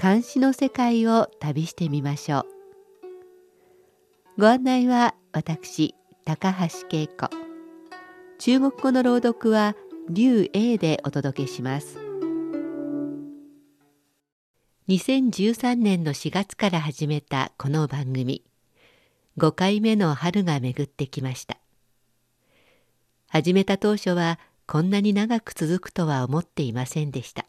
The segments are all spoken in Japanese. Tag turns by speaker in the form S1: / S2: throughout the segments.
S1: 監視の世界を旅してみましょう。ご案内は私高橋恵子。中国語の朗読は劉英でお届けします。2013年の4月から始めたこの番組5回目の春が巡ってきました。始めた当初はこんなに長く続くとは思っていませんでした。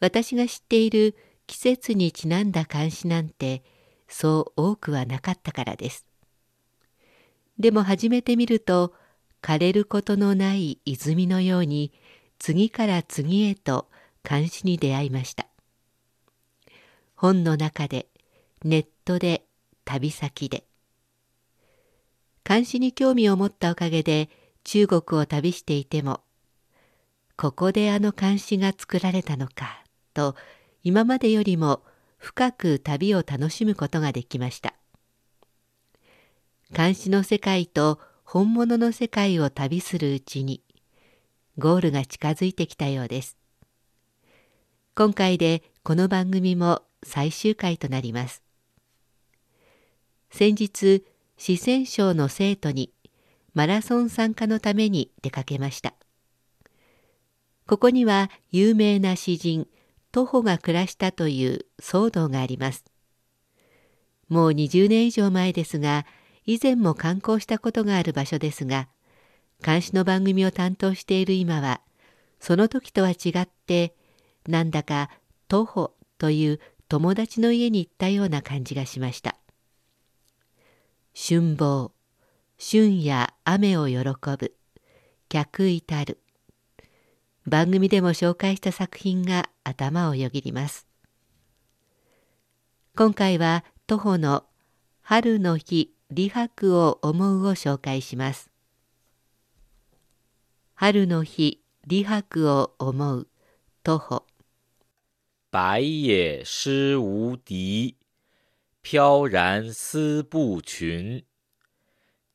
S1: 私が知っている季節にちなんだ漢詩なんてそう多くはなかったからです。でも始めてみると枯れることのない泉のように次から次へと漢詩に出会いました。本の中でネットで旅先で漢詩に興味を持ったおかげで中国を旅していてもここであの漢詩が作られたのかと今までよりも深く旅を楽しむことができました。監視の世界と本物の世界を旅するうちにゴールが近づいてきたようです。今回でこの番組も最終回となります。先日、四川省の生徒にマラソン参加のために出かけました。ここには有名な詩人徒歩が暮らしたという騒動があります。もう20年以上前ですが、以前も観光したことがある場所ですが、監視の番組を担当している今は、その時とは違って、なんだか徒歩という友達の家に行ったような感じがしました。春望、春や雨を喜ぶ、客至る、番組でも紹介した作品が頭をよぎります。今回は徒歩の春の日李白を思うを紹介します。春の日李白を思う徒歩
S2: 白也诗无敌，飘然思不群。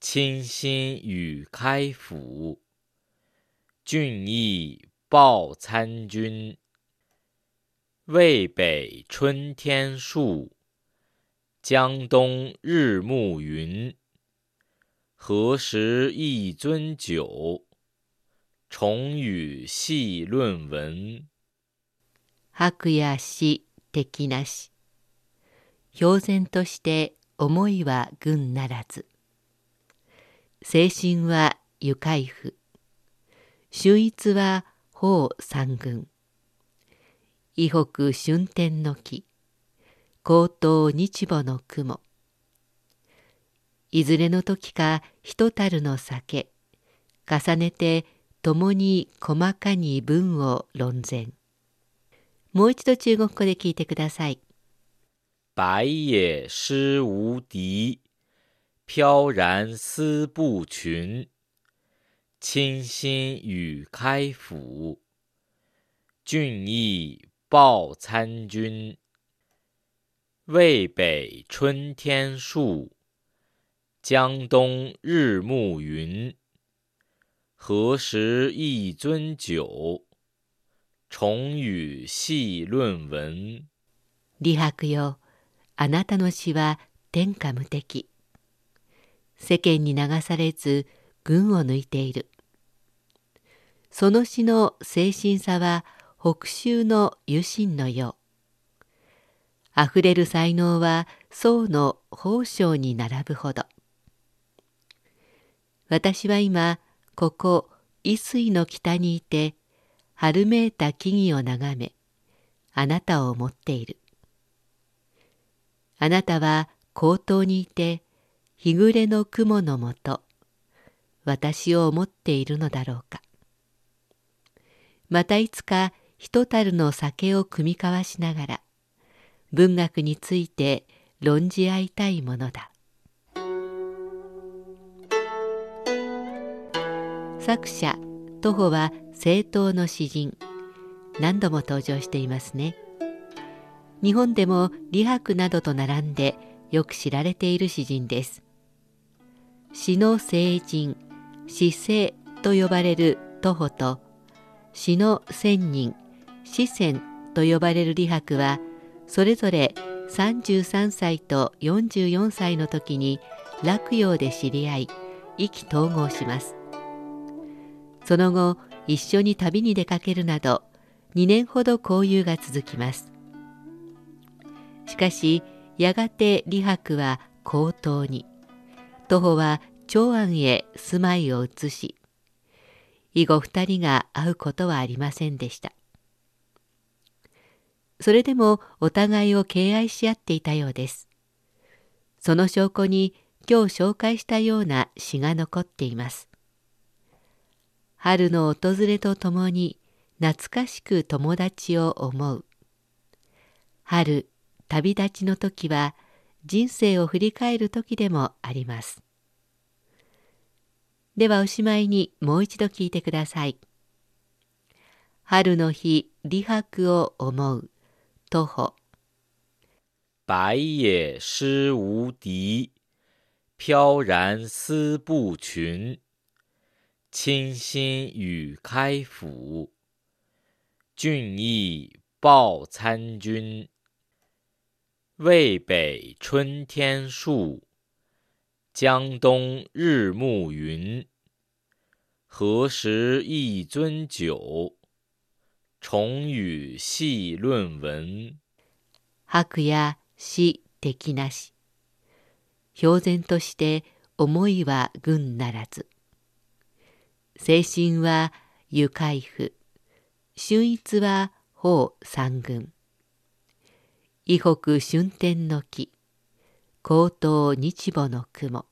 S2: 清新与开府，俊逸报参军，渭北春天树，江东日暮云。何时一樽酒，重与细论文。
S1: 白や死敵なし。標然として思いは軍ならず。精神は愉快譜。春逸は法三軍。以北春天の木。高等日母の雲。いずれの時かひとたるの酒。重ねて共に細かに文を論前もう一度中国語で聞いてください。
S2: 白也诗无敌。飘然思不群。清新与开府，俊逸报参军。渭北春天树，江东日暮云。何时一樽酒，重与细论文。
S1: 李白よ、あなたの詩は天下無敵。世間に流されず。 群を抜いている。その詩の精神さは北州の油心のよう。溢れる才能は宋の宝章に並ぶほど。私は今、ここ、渭水の北にいて、春めいた木々を眺め、あなたを思っている。あなたは高等にいて、日暮れの雲のもと、私を思っているのだろうか。またいつかひとたるの酒を酌み交わしながら文学について論じ合いたいものだ。作者徒歩は政党の詩人。何度も登場していますね。日本でも李白などと並んでよく知られている詩人です。詩の聖人詩聖と呼ばれる徒歩と詩の仙人詩仙と呼ばれる李白はそれぞれ33歳と44歳の時に洛陽で知り合い意気投合します。その後一緒に旅に出かけるなど2年ほど交友が続きます。しかしやがて李白は高等に。徒歩は長安へ住まいを移し以後二人が会うことはありませんでしたそれでもお互いを敬愛し合っていたようですその証拠に今日紹介したような詩が残っています春の訪れとともに懐かしく友達を思う。春、旅立ちの時は人生を振り返る時でもあります。ではおしまいにもう一度聞いてください。春の日、李白を思う、徒歩。
S2: 白也诗无敌，飘然思不群。清新与开府，俊逸报参军。渭北春天树，江东日暮云。何时一樽酒，重与细论文。
S1: 白や死的なし。標然として思いは軍ならず。精神は愉快譜春逸は法三軍異北春天の木高等日母の雲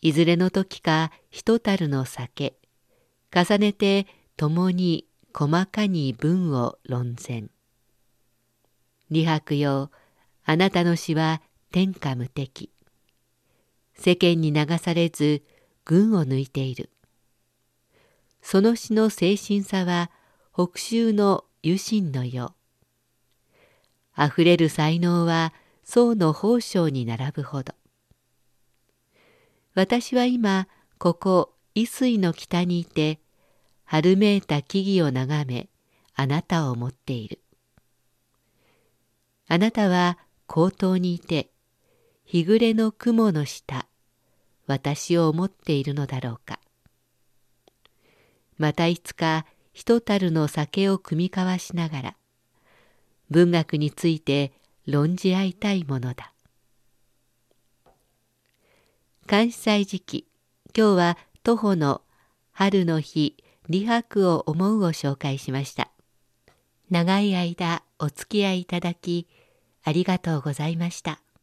S1: いずれの時かひとたるの酒重ねて共に細かに文を論戦李白よあなたの詩は天下無敵世間に流されず群を抜いている。その詩の精神さは北州の油心のよう。あふれる才能は宋の宝章に並ぶほど。私は今ここ伊水の北にいて春めいた木々を眺めあなたを思っている。あなたは高等にいて日暮れの雲の下私を思っているのだろうか。またいつかひとたるの酒を酌み交わしながら文学について論じ合いたいものだ。関西時期今日は徒歩の春の日李白を思うを紹介しました。長い間お付き合いいただきありがとうございました。